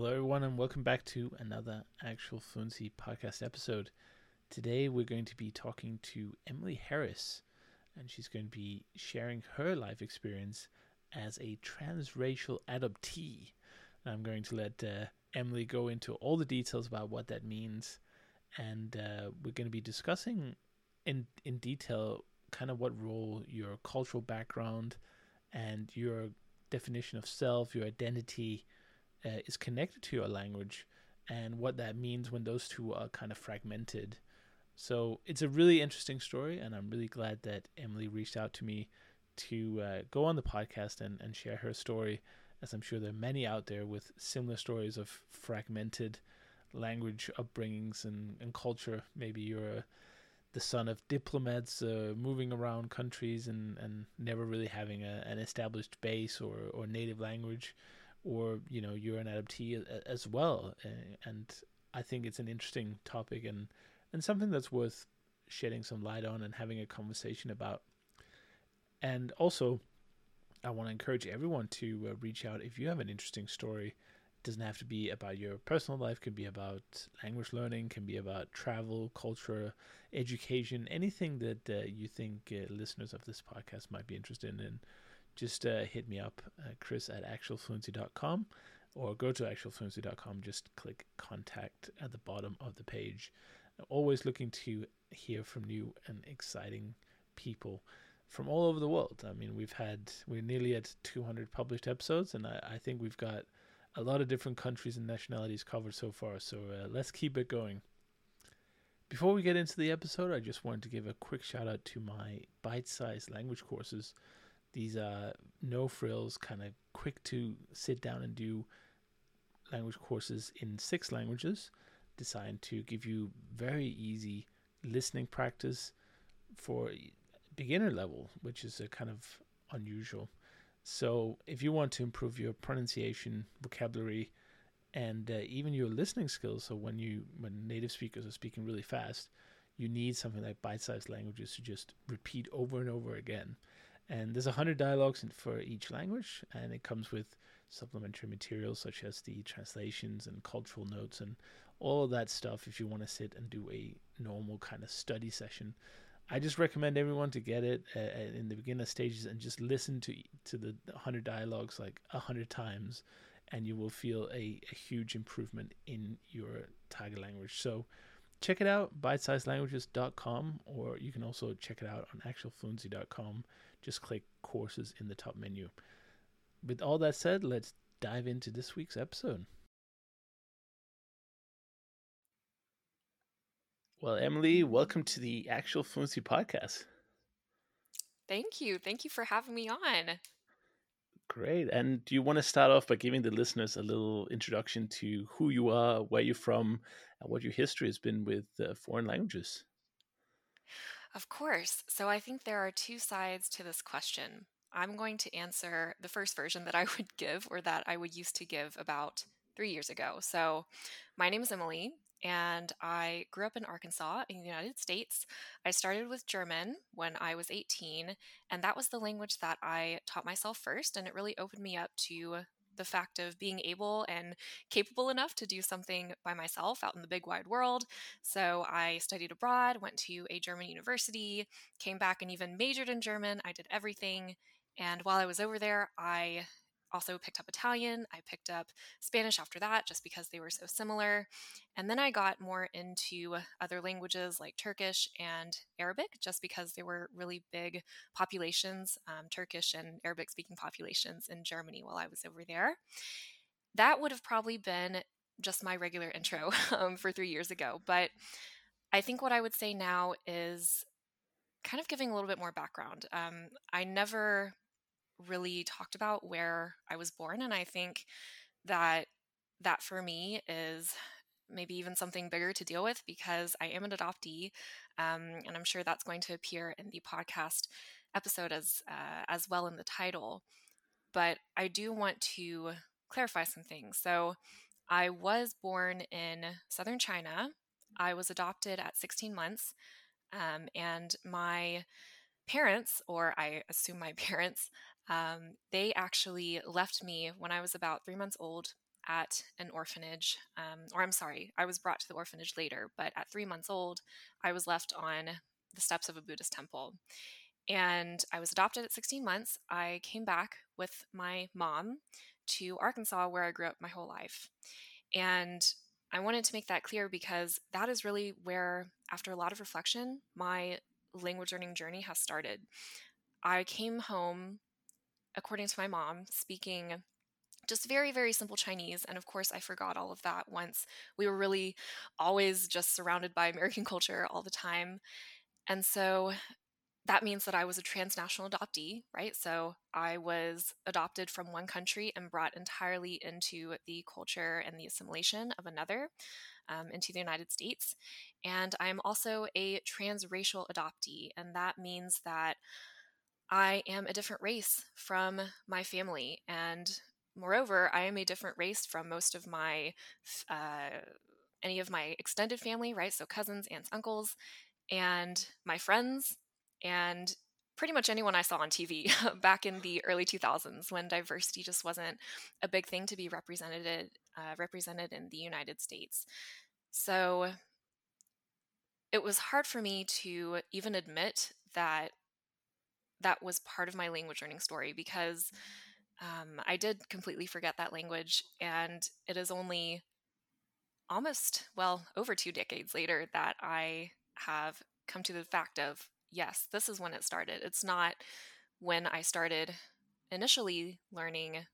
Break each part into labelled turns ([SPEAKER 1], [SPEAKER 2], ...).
[SPEAKER 1] Hello, everyone, and welcome back to another Actual Fluency podcast episode. Today, we're going to be talking to Emily Harris, and she's going to be sharing her life experience as a transracial adoptee. And I'm going to let uh, Emily go into all the details about what that means, and uh, we're going to be discussing in in detail kind of what role your cultural background and your definition of self, your identity uh, is connected to your language and what that means when those two are kind of fragmented. So it's a really interesting story, and I'm really glad that Emily reached out to me to uh, go on the podcast and, and share her story, as I'm sure there are many out there with similar stories of fragmented language upbringings and, and culture. Maybe you're the son of diplomats uh, moving around countries and, and never really having a, an established base or, or native language or you know you're an adoptee as well. And i think it's an interesting topic and and something that's worth shedding some light on and having a conversation about. And also i want to encourage everyone to uh, reach out if you have an interesting story. It doesn't have to be about your personal life. It can be about language learning can be about travel culture education anything that uh, you think uh, listeners of this podcast might be interested in just uh, hit me up, uh, chris at actualfluency.com, or go to actualfluency.com. Just click contact at the bottom of the page. Always looking to hear from new and exciting people from all over the world. I mean, we've had, we're nearly at 200 published episodes, and I, I think we've got a lot of different countries and nationalities covered so far. So uh, let's keep it going. Before we get into the episode, I just wanted to give a quick shout out to my bite sized language courses these uh, no frills, kind of quick to sit down and do language courses in six languages, designed to give you very easy listening practice for beginner level, which is a kind of unusual. So, if you want to improve your pronunciation, vocabulary, and uh, even your listening skills, so when you when native speakers are speaking really fast, you need something like bite-sized languages to just repeat over and over again. And there's 100 dialogues for each language, and it comes with supplementary materials such as the translations and cultural notes and all of that stuff if you want to sit and do a normal kind of study session. I just recommend everyone to get it uh, uh in the beginner stages and just listen to to the 100 dialogues like 100 times and you will feel a, a huge improvement in your target language. So check it out, bitesizedlanguages.com, or you can also check it out on actualfluency.com just click courses in the top menu. With all that said, let's dive into this week's episode. Well, Emily, welcome to the Actual Fluency Podcast.
[SPEAKER 2] Thank you. Thank you for having me on.
[SPEAKER 1] Great. And do you want to start off by giving the listeners a little introduction to who you are, where you're from, and what your history has been with uh, foreign languages?
[SPEAKER 2] Of course. So I think there are two sides to this question. I'm going to answer the first version that I would give or that I would used to give about three years ago. So my name is Emily, and I grew up in Arkansas in the United States. I started with German when I was 18, and that was the language that I taught myself first, and it really opened me up to the fact of being able and capable enough to do something by myself out in the big wide world. So I studied abroad, went to a German university, came back and even majored in German. I did everything. And while I was over there, I also picked up Italian. I picked up Spanish after that just because they were so similar. And then I got more into other languages like Turkish and Arabic just because there were really big populations, um, Turkish and Arabic speaking populations in Germany while I was over there. That would have probably been just my regular intro um, for three years ago. But I think what I would say now is kind of giving a little bit more background. Um, I never really talked about where I was born. And I think that that for me is maybe even something bigger to deal with because I am an adoptee, um, and I'm sure that's going to appear in the podcast episode as uh, as well in the title. But I do want to clarify some things. So, I was born in southern China. I was adopted at 16 months, um, and my parents, or I assume my parents, um, they actually left me when I was about three months old at an orphanage, um, or I'm sorry, I was brought to the orphanage later, but at three months old, I was left on the steps of a Buddhist temple. And I was adopted at 16 months. I came back with my mom to Arkansas, where I grew up my whole life. And I wanted to make that clear because that is really where, after a lot of reflection, my language learning journey has started. I came home, according to my mom, speaking just very, very simple Chinese. And of course, I forgot all of that once we were really always just surrounded by American culture all the time. And so that means that I was a transnational adoptee, right? So I was adopted from one country and brought entirely into the culture and the assimilation of another um, into the United States. And I'm also a transracial adoptee, and that means that I am a different race from my family. And moreover, I am a different race from most of my, uh, any of my extended family, right? So cousins, aunts, uncles, and my friends and pretty much anyone I saw on TV back in the early 2000s when diversity just wasn't a big thing to be represented uh, represented in the United States. So it was hard for me to even admit that that was part of my language learning story because um, I did completely forget that language, and it is only almost well over two decades later that I have come to the fact of yes, this is when it started. It's not when I started initially learning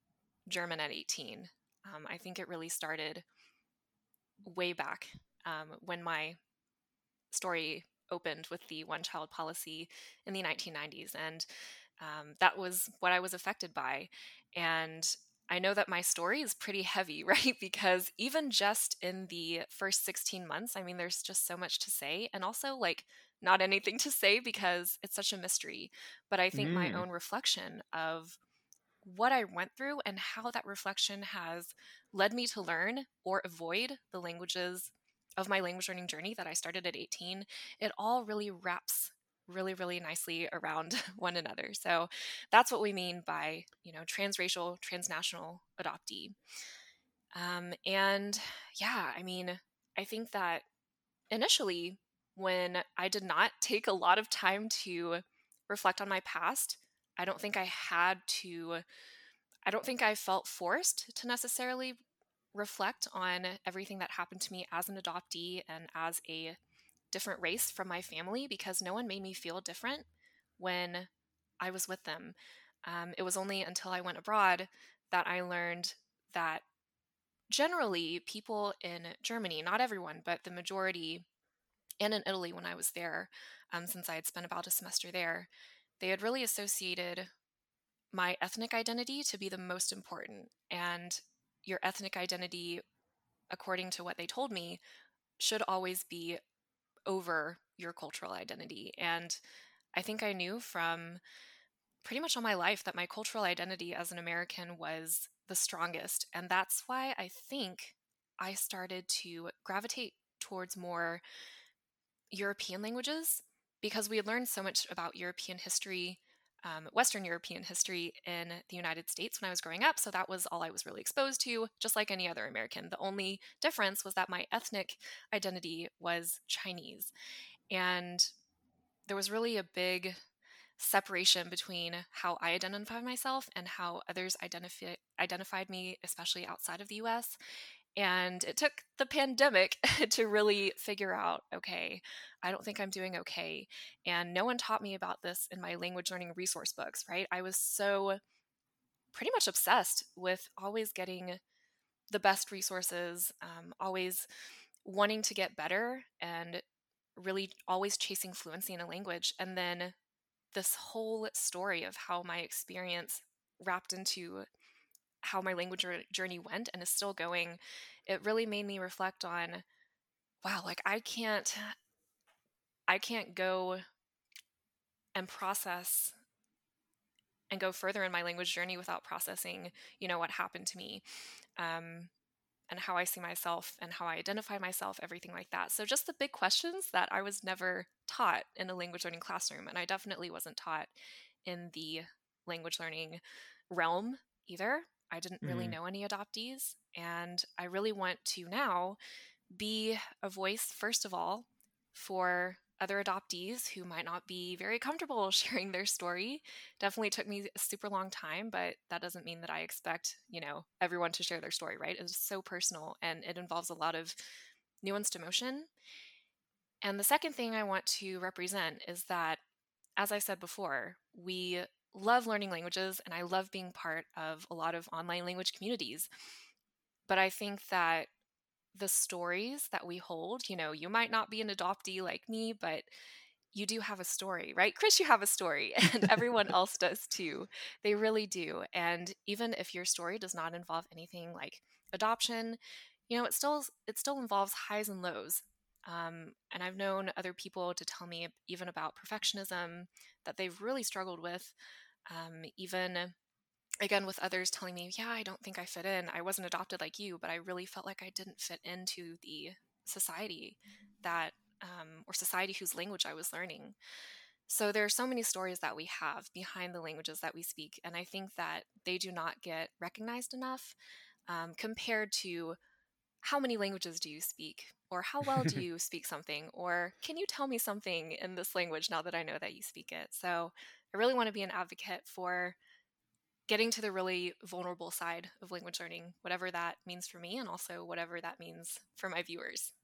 [SPEAKER 2] German at 18. Um, I think it really started way back um, when my story opened with the one child policy in the 1990s. And um, that was what I was affected by. And I know that my story is pretty heavy, right? Because even just in the first 16 months, I mean, there's just so much to say. And also, like, not anything to say because it's such a mystery. But I think mm. my own reflection of what I went through and how that reflection has led me to learn or avoid the languages of my language learning journey that I started at 18, it all really wraps really really nicely around one another. So that's what we mean by, you know, transracial, transnational adoptee. Um, and yeah, I mean, I think that initially when I did not take a lot of time to reflect on my past. I don't think I had to, I don't think I felt forced to necessarily reflect on everything that happened to me as an adoptee and as a different race from my family because no one made me feel different when I was with them. Um, it was only until I went abroad that I learned that generally people in Germany, not everyone, but the majority, and in Italy when I was there, um, since I had spent about a semester there, they had really associated my ethnic identity to be the most important. And your ethnic identity, according to what they told me, should always be over your cultural identity. And I think I knew from pretty much all my life that my cultural identity as an American was the strongest. And that's why I think I started to gravitate towards more European languages because we had learned so much about European history, um, Western European history in the United States when I was growing up. So that was all I was really exposed to, just like any other American. The only difference was that my ethnic identity was Chinese. And there was really a big separation between how I identified myself and how others identify, identified me, especially outside of the US. And it took the pandemic to really figure out okay, I don't think I'm doing okay. And no one taught me about this in my language learning resource books, right? I was so pretty much obsessed with always getting the best resources, um, always wanting to get better, and really always chasing fluency in a language. And then this whole story of how my experience wrapped into how my language journey went and is still going, it really made me reflect on wow, like I can't I can't go and process and go further in my language journey without processing, you know, what happened to me. Um, and how I see myself and how I identify myself, everything like that. So, just the big questions that I was never taught in a language learning classroom. And I definitely wasn't taught in the language learning realm either. I didn't really mm. know any adoptees. And I really want to now be a voice, first of all, for other adoptees who might not be very comfortable sharing their story. Definitely took me a super long time, but that doesn't mean that I expect, you know, everyone to share their story, right? It's so personal and it involves a lot of nuanced emotion. And the second thing I want to represent is that, as I said before, we love learning languages and I love being part of a lot of online language communities. But I think that the stories that we hold, you know, you might not be an adoptee like me, but you do have a story, right? Chris, you have a story, and everyone else does too. They really do. And even if your story does not involve anything like adoption, you know, it still it still involves highs and lows. Um, and I've known other people to tell me even about perfectionism that they've really struggled with. Um, even again with others telling me, yeah, I don't think I fit in. I wasn't adopted like you, but I really felt like I didn't fit into the society that, um, or society whose language I was learning. So there are so many stories that we have behind the languages that we speak, and I think that they do not get recognized enough um, compared to how many languages do you speak, or how well do you speak something, or can you tell me something in this language now that I know that you speak it? So I really want to be an advocate for getting to the really vulnerable side of language learning, whatever that means for me, and also whatever that means for my viewers.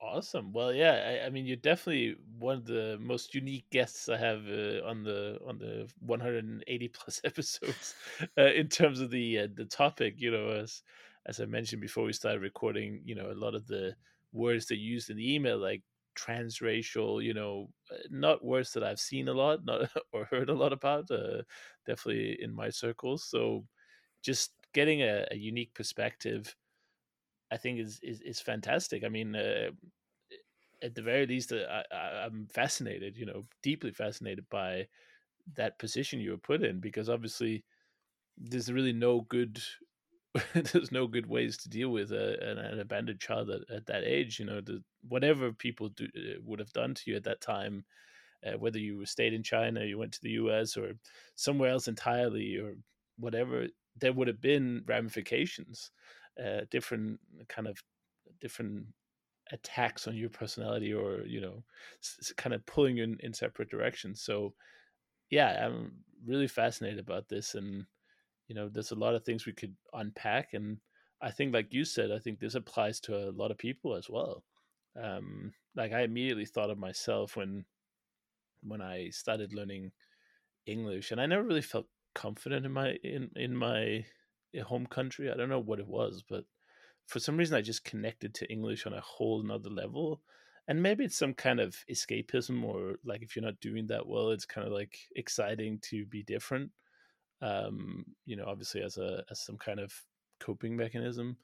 [SPEAKER 1] Awesome. Well, yeah, I, I mean, you're definitely one of the most unique guests I have uh, on the on the 180 plus episodes uh, in terms of the uh, the topic. You know, as as I mentioned before we started recording, you know, a lot of the words you used in the email, like transracial, you know, uh, not words that I've seen a lot, not or heard a lot about, uh, definitely in my circles. So just getting a, a unique perspective, I think is is, is fantastic. I mean, uh, at the very least, uh, I, I'm fascinated, you know, deeply fascinated by that position you were put in because obviously there's really no good there's no good ways to deal with a, an, an, abandoned child at, at, that age. You know, the, whatever people do, uh, would have done to you at that time, uh, whether you stayed in China, you went to the U.S. or somewhere else entirely, or whatever, there would have been ramifications, uh, different kind of different attacks on your personality, or you know, s- kind of pulling you in, in separate directions. So, yeah, I'm really fascinated about this and you know there's a lot of things we could unpack and i think like you said i think this applies to a lot of people as well. Um like i immediately thought of myself when when i started learning english and i never really felt confident in my in in my home country i don't know what it was but for some reason i just connected to english on a whole another level and maybe it's some kind of escapism or like if you're not doing that well it's kind of like exciting to be different um, you know, obviously as a as some kind of coping mechanism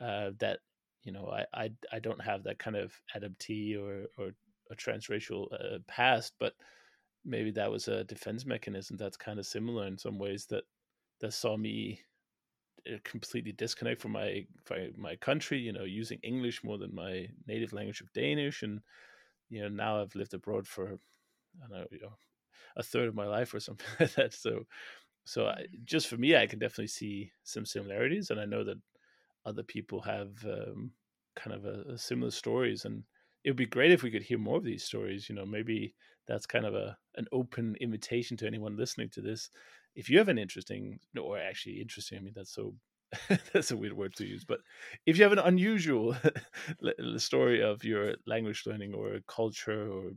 [SPEAKER 1] uh, that you know I, I I don't have that kind of adoptee or or a transracial uh, past, but maybe that was a defense mechanism that's kind of similar in some ways that that saw me uh, completely disconnect from my from my country you know using english more than my native language of danish. And you know now i've lived abroad for i don't know you know a third of my life or something like that. So so I, just for me, I can definitely see some similarities, and I know that other people have um, kind of a, a similar stories, and it would be great if we could hear more of these stories. You know, maybe that's kind of a an open invitation to anyone listening to this. If you have an interesting, or actually interesting, I mean that's so that's a weird word to use, but if you have an unusual story of your language learning or culture or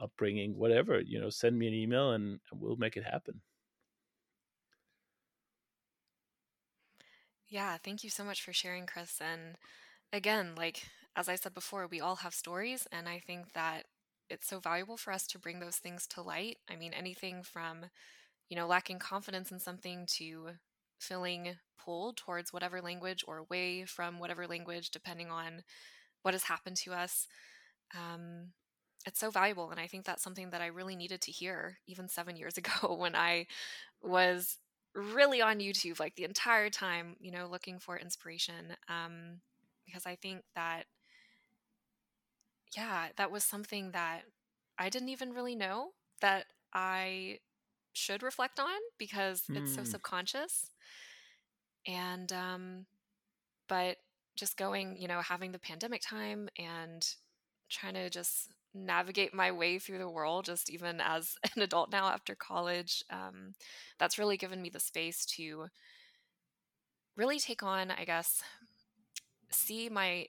[SPEAKER 1] upbringing, whatever, you know, send me an email and we'll make it happen.
[SPEAKER 2] Yeah, thank you so much for sharing, Chris. And again, like as I said before, we all have stories, and I think that it's so valuable for us to bring those things to light. I mean, anything from, you know, lacking confidence in something to feeling pulled towards whatever language or away from whatever language, depending on what has happened to us. Um, it's so valuable. And I think that's something that I really needed to hear even seven years ago when I was really on YouTube like the entire time, you know, looking for inspiration. Um, because I think that, yeah, that was something that I didn't even really know that I should reflect on because it's so
[SPEAKER 1] Mm,
[SPEAKER 2] subconscious. And um but just going, you know, having the pandemic time and trying to just navigate my way through the world just even as an adult now after college um, that's really given me the space to really take on i guess see my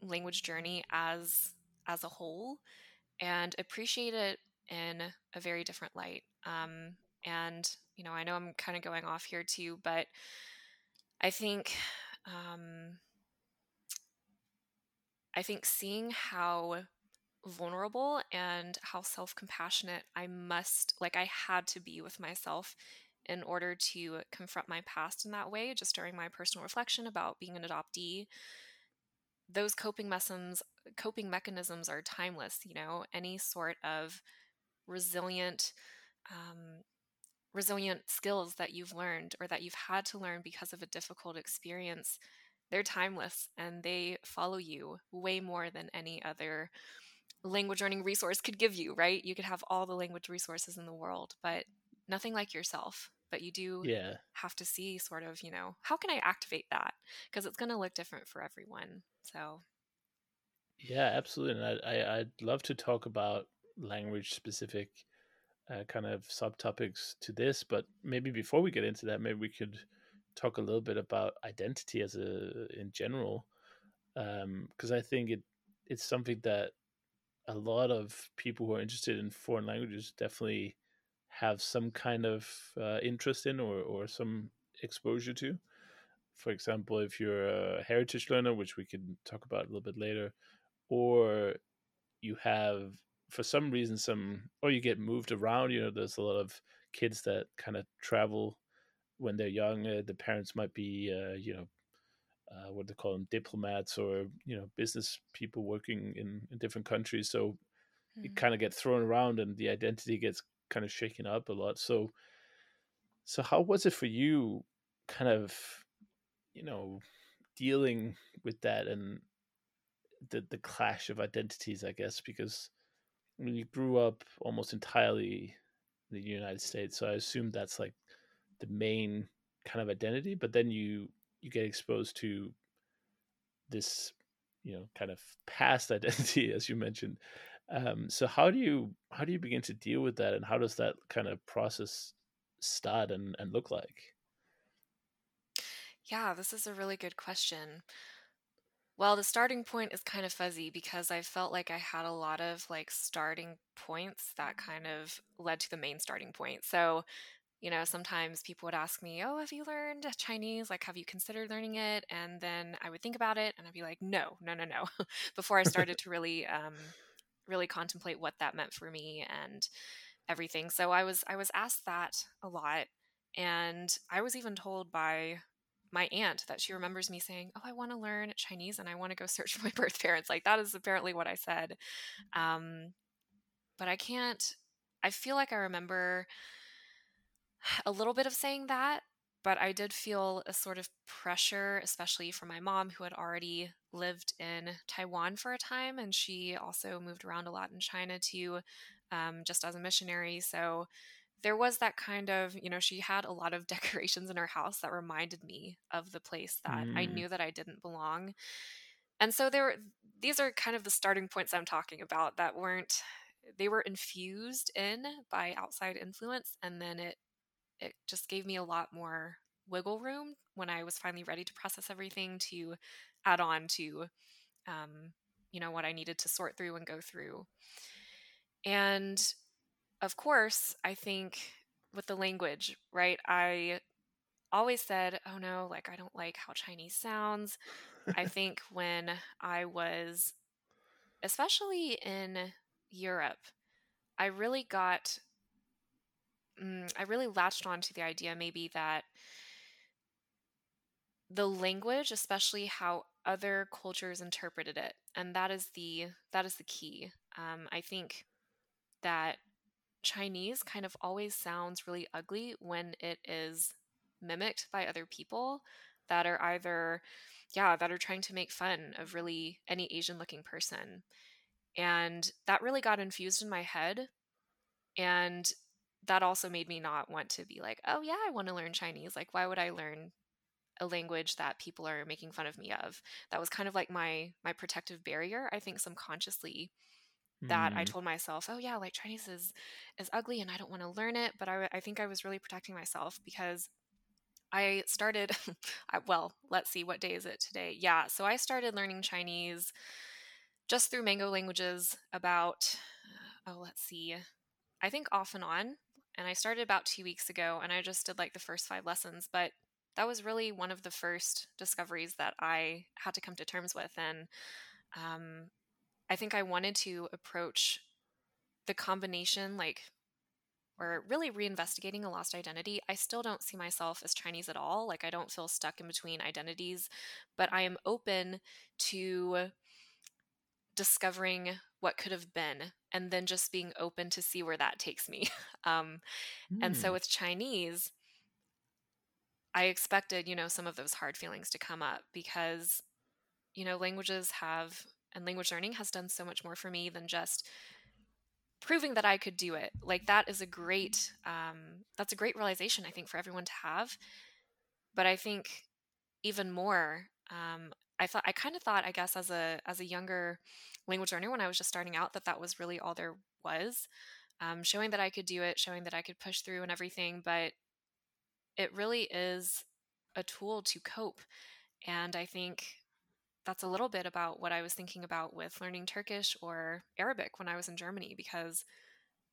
[SPEAKER 2] language journey as as a whole and appreciate it in a very different light um, and you know i know i'm kind of going off here too but i think um, i think seeing how vulnerable and how self compassionate I must, like, I had to be with myself in order to confront my past in that way, just during my personal reflection about being an adoptee. Those coping mechanisms, coping mechanisms are timeless, you know, any sort of resilient, um, resilient skills that you've learned or that you've had to learn because of a difficult experience, they're timeless and they follow you way more than any other language learning resource could give you, right? You could have all the language resources in the world, but nothing like yourself. But you do
[SPEAKER 1] yeah,
[SPEAKER 2] have to see sort of, you know, how can I activate that? Because it's going to look different for everyone. So,
[SPEAKER 1] yeah, absolutely. And I, I I'd love to talk about language specific uh, kind of subtopics to this, but maybe before we get into that, maybe we could talk a little bit about identity as a in general, because I think it it's something that a lot of people who are interested in foreign languages definitely have some kind of uh, interest in or, or some exposure to. For example, if you're a heritage learner, which we can talk about a little bit later, or you have for some reason some or you get moved around you know there's a lot of kids that kind of travel when they're young uh, the parents might be uh, you know uh, what they call them diplomats or you know business people working in, in different countries so you
[SPEAKER 2] mm.
[SPEAKER 1] kind of get thrown around and the identity gets kind of shaken up a lot so so how was it for you kind of you know dealing with that and the the clash of identities i guess because I mean, you grew up almost entirely in the United States, so I assume that's like the main kind of identity. But then you you get exposed to this, you know, kind of past identity, as you mentioned. Um, so how do you how do you begin to deal with that, and how does that kind of process start and, and look like?
[SPEAKER 2] yeah, this is a really good question. Well, the starting point is kind of fuzzy because I felt like I had a lot of like starting points that kind of led to the main starting point. So, you know, sometimes people would ask me, Oh, have you learned Chinese? Like, have you considered learning it? And then I would think about it and I'd be like, No, no, no, no, before I started to really, um, really contemplate what that meant for me and everything. So I was, I was asked that a lot. And I was even told by my aunt that she remembers me saying, "Oh, I want to learn Chinese and I want to go search for my birth parents." Like that is apparently what I said. Um, but I can't. I feel like I remember a little bit of saying that, but I did feel a sort of pressure, especially from my mom, who had already lived in Taiwan for a time, and she also moved around a lot in China too, um, just as a missionary. So there was that kind of, you know, she had a lot of decorations in her house that reminded me of the place that I
[SPEAKER 1] Mm,
[SPEAKER 2] knew that I didn't belong. And so there these are kind of the starting points I'm talking about that weren't they were infused in by outside influence and then it it just gave me a lot more wiggle room when I was finally ready to process everything to add on to um you know what I needed to sort through and go through. And of course, I think with the language, right? I always said, oh no, like I don't like how Chinese sounds. I think when I was, especially in Europe, I really got, mm, I really latched on to the idea maybe that the language, especially how other cultures interpreted it, and that is the that is the key. Um, I think that Chinese kind of always sounds really ugly when it is mimicked by other people that are either, yeah, that are trying to make fun of really any Asian looking person. And that really got infused in my head. And that also made me not want to be like, oh yeah, I want to learn Chinese. Like, why would I learn a language that people are making fun of me of? That was kind of like my my protective barrier. I think subconsciously that I
[SPEAKER 1] Mm.
[SPEAKER 2] told myself, oh yeah, like Chinese is is ugly and I don't want to learn it. But I I think I was really protecting myself because I started, well, let's see, what day is it today? Yeah, so I started learning Chinese just through Mango Languages about, oh, let's see, I think off and on. And I started about two weeks ago and I just did like the first five lessons. But that was really one of the first discoveries that I had to come to terms with. And um, I think I wanted to approach the combination, like, or really reinvestigating a lost identity. I still don't see myself as Chinese at all. Like, I don't feel stuck in between identities, but I am open to discovering what could have been and then just being open to see where that takes me. Um, and so
[SPEAKER 1] Mm.
[SPEAKER 2] with Chinese, I expected, you know, some of those hard feelings to come up because, you know, languages have, and language learning has done so much more for me than just proving that I could do it. Like that is a great, um, that's a great realization, I think, for everyone to have. But I think even more, um, I thought, I kind of thought, I guess, as a, as a younger language learner, when I was just starting out, that that was really all there was. Um, showing that I could do it, showing that I could push through and everything. But it really is a tool to cope. And I think that's a little bit about what I was thinking about with learning Turkish or Arabic when I was in Germany, because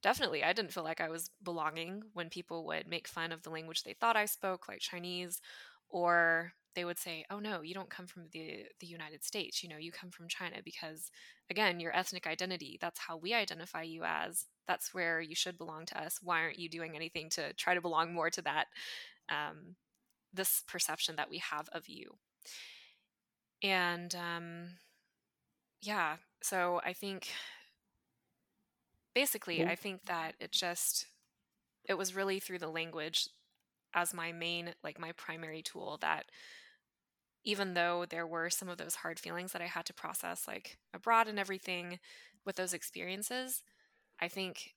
[SPEAKER 2] definitely I didn't feel like I was belonging when people would make fun of the language they thought I spoke, like Chinese, or they would say, "Oh no, you don't come from the the United States. You know, you come from China because again, your ethnic identity, that's how we identify you as. That's where you should belong to us. Why aren't you doing anything to try to belong more to that um, this perception that we have of you?" And um, yeah, so I think basically, I think that it just it was really through the language as my main like my primary tool that even though there were some of those hard feelings that I had to process like abroad and everything with those experiences, I think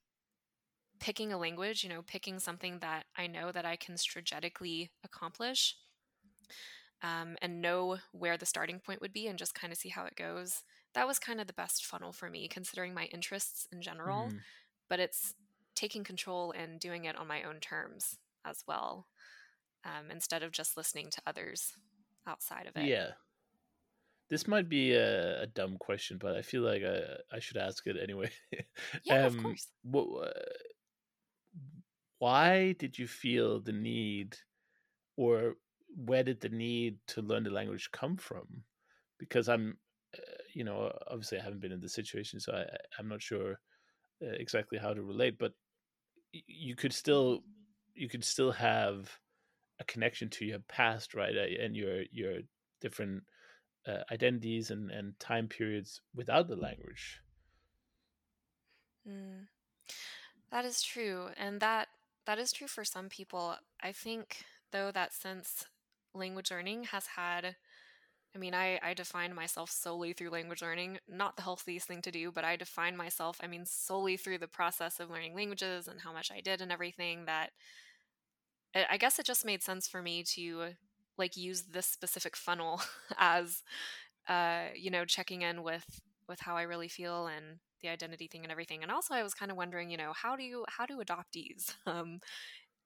[SPEAKER 2] picking a language, you know, picking something that I know that I can strategically accomplish um, and know where the starting point would be and just kind of see how it goes. That was kind of the best funnel for me, considering my interests in general.
[SPEAKER 1] mm.
[SPEAKER 2] But it's taking control and doing it on my own terms as well, um, instead of just listening to others outside of it.
[SPEAKER 1] Yeah. This might be a, a dumb question, but I feel like I, I should ask it anyway.
[SPEAKER 2] Yeah, of
[SPEAKER 1] um,
[SPEAKER 2] course.
[SPEAKER 1] what, why did you feel the need, or where did the need to learn the language come from? Because I'm, uh, you know, obviously I haven't been in the situation, so I, I'm not sure uh, exactly how to relate. But y- you could still, you could still have a connection to your past, right, uh, and your your different uh, identities and and time periods without the language.
[SPEAKER 2] Mm, that is true, and that that is true for some people. I think though that since language learning has had I mean, I, I define myself solely through language learning. Not the healthiest thing to do, but I define myself, I mean, solely through the process of learning languages and how much I did and everything that I I guess it just made sense for me to like use this specific funnel as uh, you know, checking in with with how I really feel and the identity thing and everything. And also I was kind of wondering, you know, how do you how do adoptees um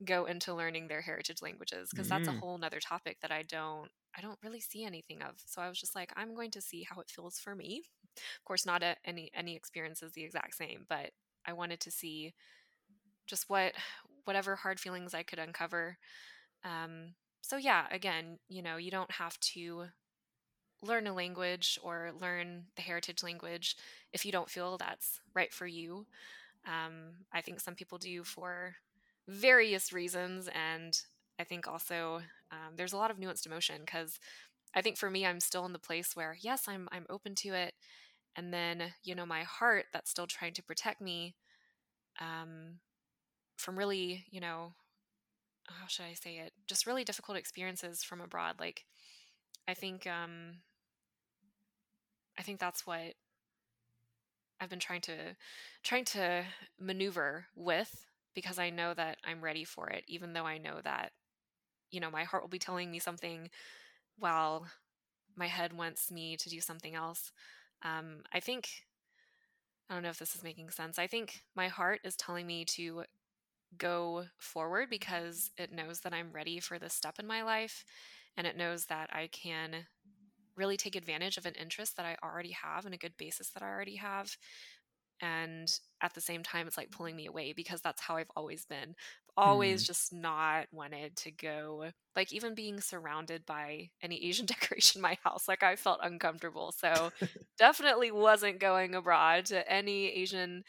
[SPEAKER 2] go into learning their heritage languages? Because that's a
[SPEAKER 1] Mm,
[SPEAKER 2] whole nother topic that I don't I don't really see anything of. So I was just like, I'm going to see how it feels for me. Of course, not a, any any experience is the exact same, but I wanted to see just what whatever hard feelings I could uncover. Um, so yeah, again, you know, you don't have to learn a language or learn the heritage language if you don't feel that's right for you. Um, I think some people do for various reasons, and I think also um, there's a lot of nuanced emotion because I think for me, I'm still in the place where yes, I'm I'm open to it, and then you know my heart that's still trying to protect me um, from really you know how should I say it just really difficult experiences from abroad. Like I think um, I think that's what I've been trying to trying to maneuver with because I know that I'm ready for it, even though I know that, you know, my heart will be telling me something while my head wants me to do something else. Um, I think, I don't know if this is making sense. I think my heart is telling me to go forward because it knows that I'm ready for this step in my life and it knows that I can really take advantage of an interest that I already have and a good basis that I already have and at the same time it's like pulling me away because that's how I've always been. Always
[SPEAKER 1] Mm.
[SPEAKER 2] just not wanted to go like even being surrounded by any Asian decoration in my house like I felt uncomfortable. So definitely wasn't going abroad to any Asian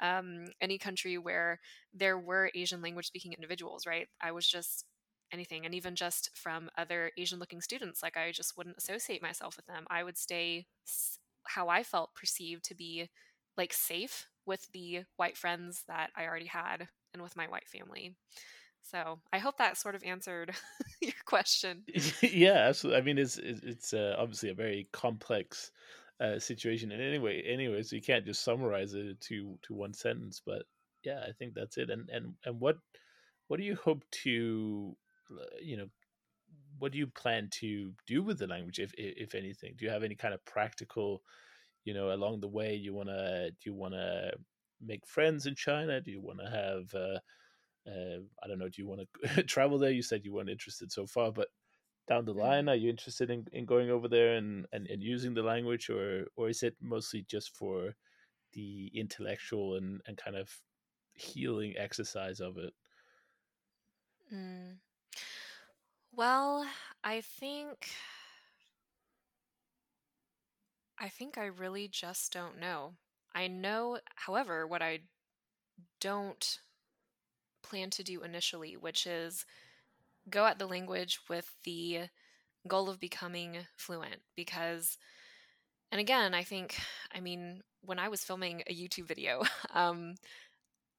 [SPEAKER 2] um any country where there were Asian language speaking individuals, right? I was just anything and even just from other Asian looking students like I just wouldn't associate myself with them. I would stay s- how I felt perceived to be like safe with the white friends that I already had and with my white family. So I hope that sort of answered your question.
[SPEAKER 1] yeah, absolutely. I mean, it's it's, uh, obviously a very complex uh, situation, and anyway, anyway, so you can't just summarize it to to one sentence. But yeah, I think that's it. And and and what what do you hope to, uh, you know, what do you plan to do with the language, if if, anything? Do you have any kind of practical, you know, along the way? You wanna do you wanna make friends in China? Do you want to have uh, uh, I don't know. Do you want to travel there? You said you weren't interested so far, but down the line,
[SPEAKER 2] Mhm.
[SPEAKER 1] are you interested in, in going over there and, and, and using the language, or or is it mostly just for the intellectual and, and kind of healing exercise of it?
[SPEAKER 2] Mm. Well, I think I think I really just don't know. I know, however, what I don't plan to do initially, which is go at the language with the goal of becoming fluent because and again, I think I mean, when I was filming a YouTube video, um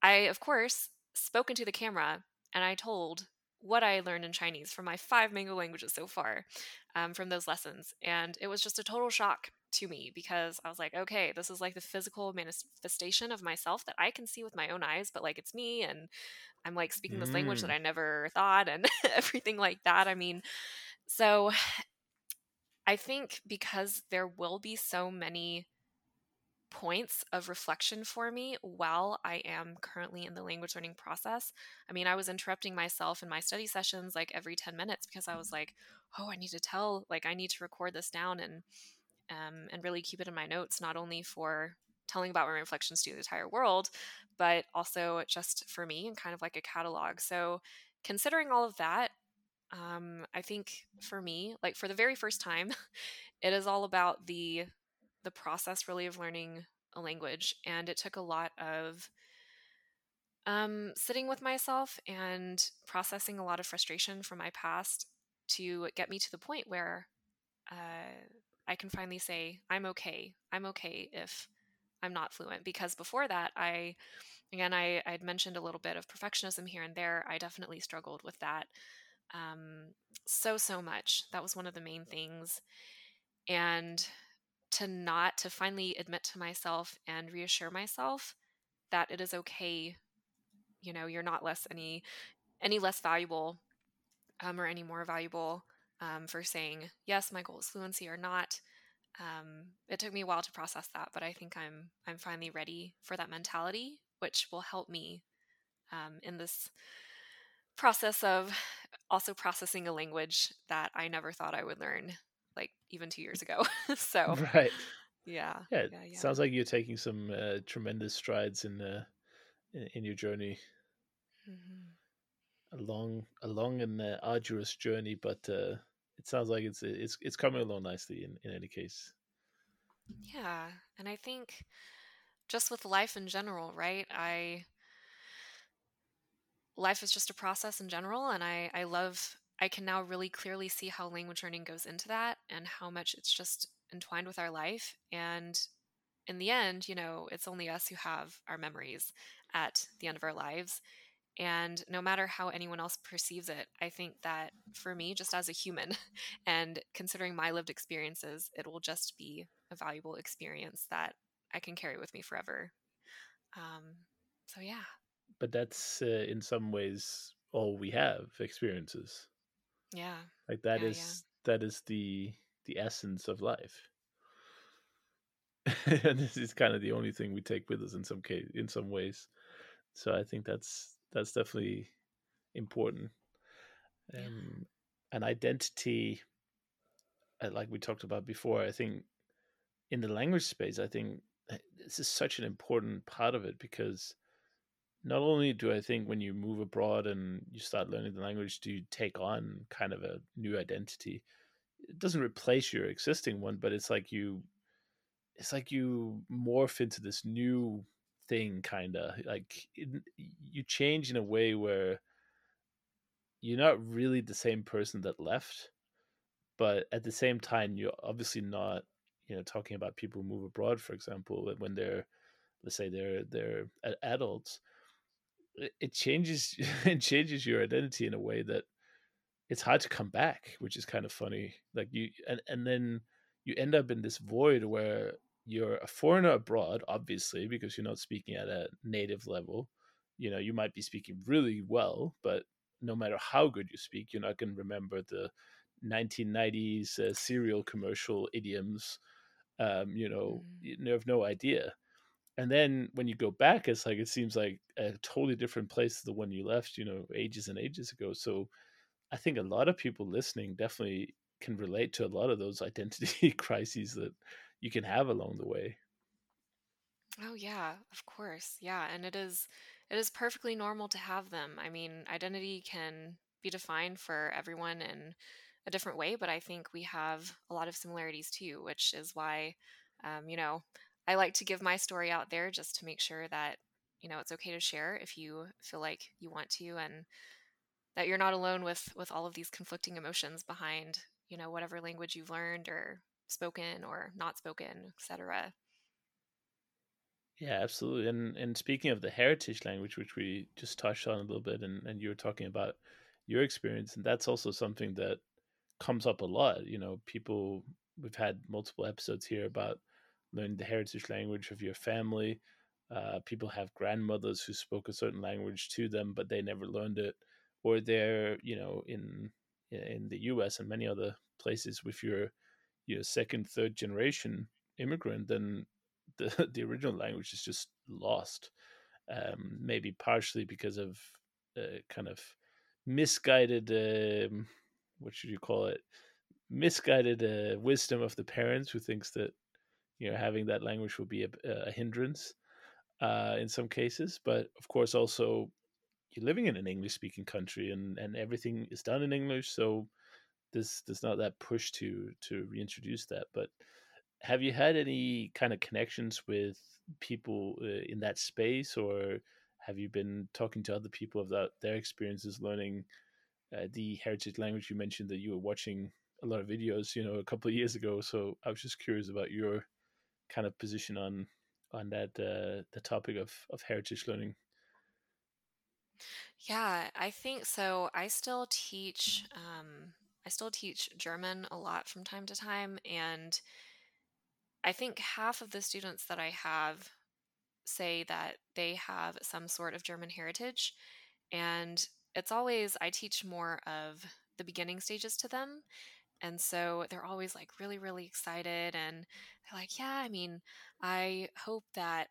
[SPEAKER 2] I, of course, spoke into the camera and I told what I learned in Chinese from my five Mango languages so far um, from those lessons. And it was just a total shock to me because I was like, okay, this is like the physical manifestation of myself that I can see with my own eyes, but like it's me and I'm like speaking this language that
[SPEAKER 1] Mm.
[SPEAKER 2] I never thought and everything like that. I mean, so I think because there will be so many points of reflection for me while I am currently in the language learning process. I mean, I was interrupting myself in my study sessions like every 10 minutes because I was like, oh, I need to tell, like, I need to record this down and, um, and really keep it in my notes, not only for telling about my reflections to the entire world, but also just for me and kind of like a catalog. So, considering all of that, um, I think for me, like for the very first time, it is all about the the process really of learning a language and it took a lot of um, sitting with myself and processing a lot of frustration from my past to get me to the point where uh, i can finally say i'm okay i'm okay if i'm not fluent. Because before that i again i i'd mentioned a little bit of perfectionism here and there. I definitely struggled with that um, so so much. That was one of the main things. And to not to finally admit to myself and reassure myself that it is okay you know you're not less any any less valuable um, or any more valuable um, for saying yes my goal is fluency or not um, it took me a while to process that but i think i'm i'm finally ready for that mentality which will help me um, in this process of also processing a language that i never thought i would learn like even two years ago so
[SPEAKER 1] Right.
[SPEAKER 2] yeah
[SPEAKER 1] Yeah. It
[SPEAKER 2] yeah yeah
[SPEAKER 1] sounds like you're taking some uh, tremendous strides in uh, in, in your journey.
[SPEAKER 2] hmm
[SPEAKER 1] A long, a long and uh, arduous journey, but uh, it sounds like it's it's it's coming along nicely. In in any case.
[SPEAKER 2] yeah and i think just with life in general right i life is just a process in general and i i love i can now really clearly see how language learning goes into that and how much it's just entwined with our life and in the end you know it's only us who have our memories at the end of our lives and no matter how anyone else perceives it i think that for me just as a human and considering my lived experiences it will just be a valuable experience that i can carry with me forever um, so yeah
[SPEAKER 1] but that's uh, in some ways all we have experiences.
[SPEAKER 2] Yeah.
[SPEAKER 1] Like that
[SPEAKER 2] Yeah,
[SPEAKER 1] is
[SPEAKER 2] yeah.
[SPEAKER 1] that is the the essence of life. and this is kind of the only thing we take with us in some case in some ways. So I think that's that's definitely important.
[SPEAKER 2] Yeah.
[SPEAKER 1] Um, an identity, uh, like we talked about before, I think in the language space, I think uh, this is such an important part of it because not only do I think when you move abroad and you start learning the language, do you take on kind of a new identity. It doesn't replace your existing one, but it's like you it's like you morph into this new thing kind of like it, you change in a way where you're not really the same person that left but at the same time you're obviously not you know talking about people who move abroad for example when they're let's say they're they're adults it changes it changes your identity in a way that it's hard to come back which is kind of funny like you and, and then you end up in this void where you're a foreigner abroad obviously because you're not speaking at a native level. You know you might be speaking really well but no matter how good you speak you're not going to remember the 1990s uh, cereal commercial idioms um, you know
[SPEAKER 2] Mm.
[SPEAKER 1] you have no idea. And then when you go back it's like it seems like a totally different place to the one you left you know ages and ages ago. So i think a lot of people listening definitely can relate to a lot of those identity crises that you can have along the way
[SPEAKER 2] Oh yeah, of course. Yeah, and it is it is perfectly normal to have them. I mean, identity can be defined for everyone in a different way, but I think we have a lot of similarities too, which is why um, you know, I like to give my story out there just to make sure that you know it's okay to share if you feel like you want to and that you're not alone with with all of these conflicting emotions behind, you know, whatever language you've learned or spoken or not spoken, etc.
[SPEAKER 1] yeah absolutely and and speaking of the heritage language which we just touched on a little bit and, and you were talking about your experience and that's also something that comes up a lot you know people we've had multiple episodes here about learning the heritage language of your family uh, people have grandmothers who spoke a certain language to them but they never learned it or they're you know in in the us and many other places with your your second third generation immigrant then the the original language is just lost um, maybe partially because of uh, kind of misguided um, what should you call it? Misguided uh, wisdom of the parents who thinks that you know having that language will be a, a hindrance uh, in some cases but of course also you're living in an english speaking country and and everything is done in english so there's there's not that push to to reintroduce that but have you had any kind of connections with people uh, in that space or have you been talking to other people about their experiences learning uh, the heritage language? You mentioned that you were watching a lot of videos you know a couple of years ago so i was just curious about your kind of position on on that uh, the topic of of heritage learning.
[SPEAKER 2] Yeah, I think so. I still teach um I still teach German a lot from time to time and I think half of the students that I have say that they have some sort of German heritage and it's always I teach more of the beginning stages to them and so they're always like really, really excited. And they're like, yeah, I mean, I hope that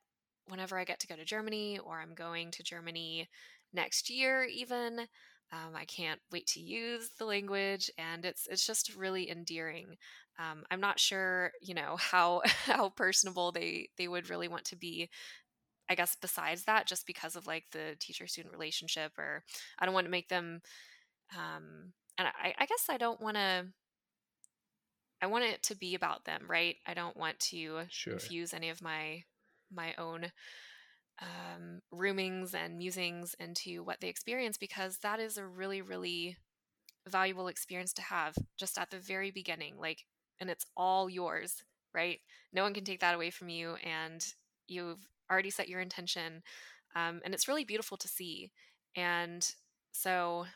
[SPEAKER 2] whenever I get to go to Germany or I'm going to Germany next year, even, um, I can't wait to use the language. And it's, it's just really endearing. Um, I'm not sure, you know, how, how personable they, they would really want to be. I guess besides that, just because of like the teacher student relationship, or I don't want to make them, um, and I, I guess I don't want to I want it to be about them, right? I don't want to
[SPEAKER 1] sure
[SPEAKER 2] infuse any of my my own um, roomings and musings into what they experience because that is a really, really valuable experience to have just at the very beginning. Like, and it's all yours, right? No one can take that away from you, and you've already set your intention, um, and it's really beautiful to see. And so,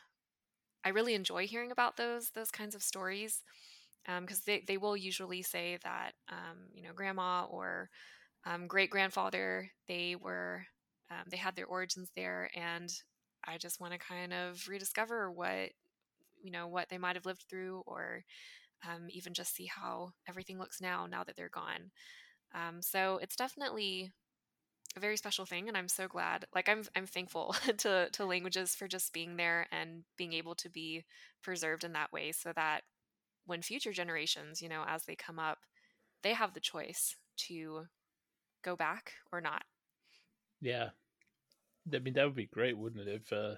[SPEAKER 2] I really enjoy hearing about those those kinds of stories because um, they, they will usually say that um, you know grandma or um, great grandfather they were um, they had their origins there, and I just want to kind of rediscover what you know what they might have lived through, or um, even just see how everything looks now now that they're gone. Um, so it's definitely a very special thing and i'm so glad like i'm i'm thankful to to languages for just being there and being able to be preserved in that way so that when future generations you know as they come up they have the choice to go back or not
[SPEAKER 1] yeah i mean that would be great wouldn't it if uh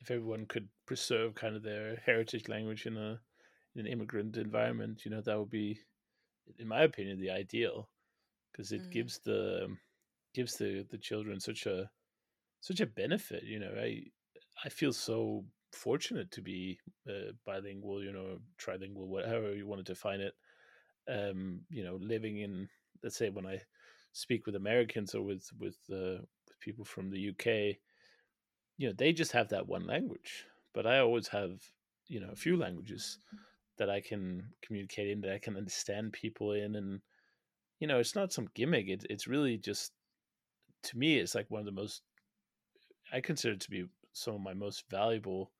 [SPEAKER 1] if everyone could preserve kind of their heritage language in a in an immigrant environment you know that would be in my opinion the ideal because it mm. gives the gives the the children such a such a benefit. You know, I I feel so fortunate to be uh, bilingual. You know, trilingual, whatever you want to define it. Um, you know, living in let's say when I speak with Americans or with with uh, with people from the UK, you know, they just have that one language. But I always have you know a few languages that I can communicate in that I can understand people in and you know it's not some gimmick it, it's really just to me it's like one of the most I consider it to be some of my most valuable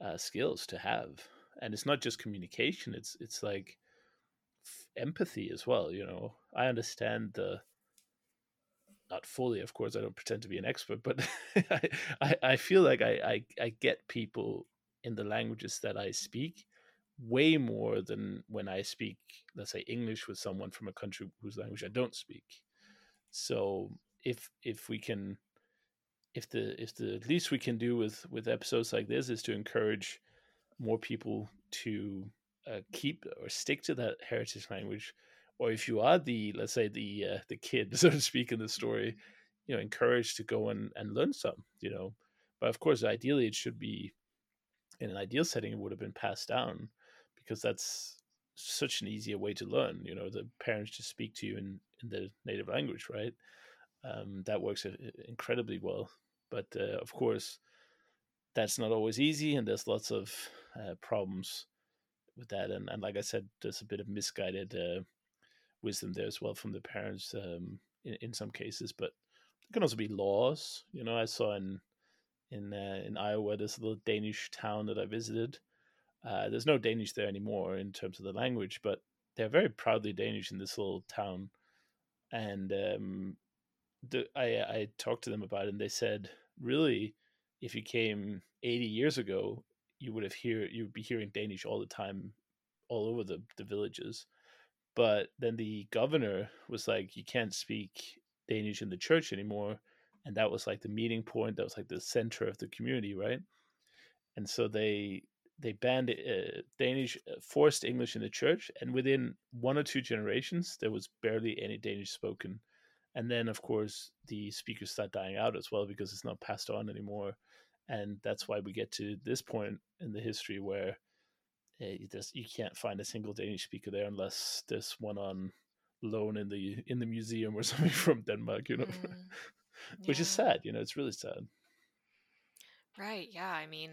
[SPEAKER 1] uh, skills to have, and it's not just communication. It's it's like empathy as well. You know, I understand the not fully, of course. I don't pretend to be an expert, but I, I, feel like I, I I get people in the languages that I speak way more than when I speak, let's say, English with someone from a country whose language I don't speak. So if if we can if the if the least we can do with with episodes like this is to encourage more people to uh, keep or stick to that heritage language or if you are the let's say the uh, the kid so to speak in the story you know encouraged to go and, and learn some you know but of course ideally it should be in an ideal setting it would have been passed down because that's such an easier way to learn you know the parents just speak to you in in the native language right um, that works uh, incredibly well. But uh, of course, that's not always easy, and there's lots of uh, problems with that. And, and like I said, there's a bit of misguided uh, wisdom there as well from the parents um, in, in some cases. But there can also be laws. You know, I saw in in uh, in Iowa, a little Danish town that I visited. Uh, there's no Danish there anymore in terms of the language, but they're very proudly Danish in this little town. And um, the, I I talked to them about it, and they said, really, if you came 80 years ago, you would have hear you would be hearing Danish all the time, all over the the villages. But then the governor was like, you can't speak Danish in the church anymore, and that was like the meeting point. That was like the center of the community, right? And so they they banned uh, Danish, uh, forced English in the church, and within one or two generations, there was barely any Danish spoken and then of course the speakers start dying out as well because it's not passed on anymore and that's why we get to this point in the history where you just you can't find a single danish speaker there unless there's one on loan in the in the museum or something from denmark you know? Mm, which yeah. is sad you know it's really sad.
[SPEAKER 2] Right yeah i mean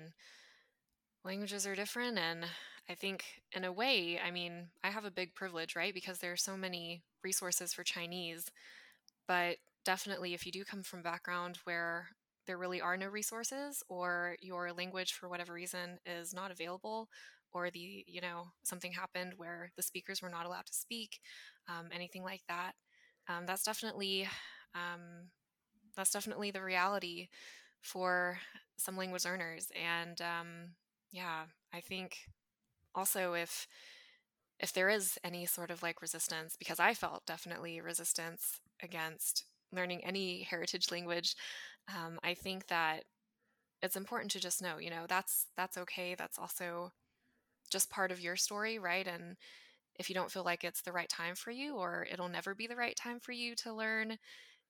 [SPEAKER 2] languages are different and i think in a way i mean i have a big privilege right because there are so many resources for chinese but definitely, if you do come from background where there really are no resources or your language for whatever reason is not available or the you know something happened where the speakers were not allowed to speak um, anything like that um, that's definitely um, that's definitely the reality for some language learners and um, yeah i think also if if there is any sort of like resistance because i felt definitely resistance against learning any heritage language, um, I think that it's important to just know, you know, that's that's okay. That's also just part of your story, right? And if you don't feel like it's the right time for you, or it'll never be the right time for you to learn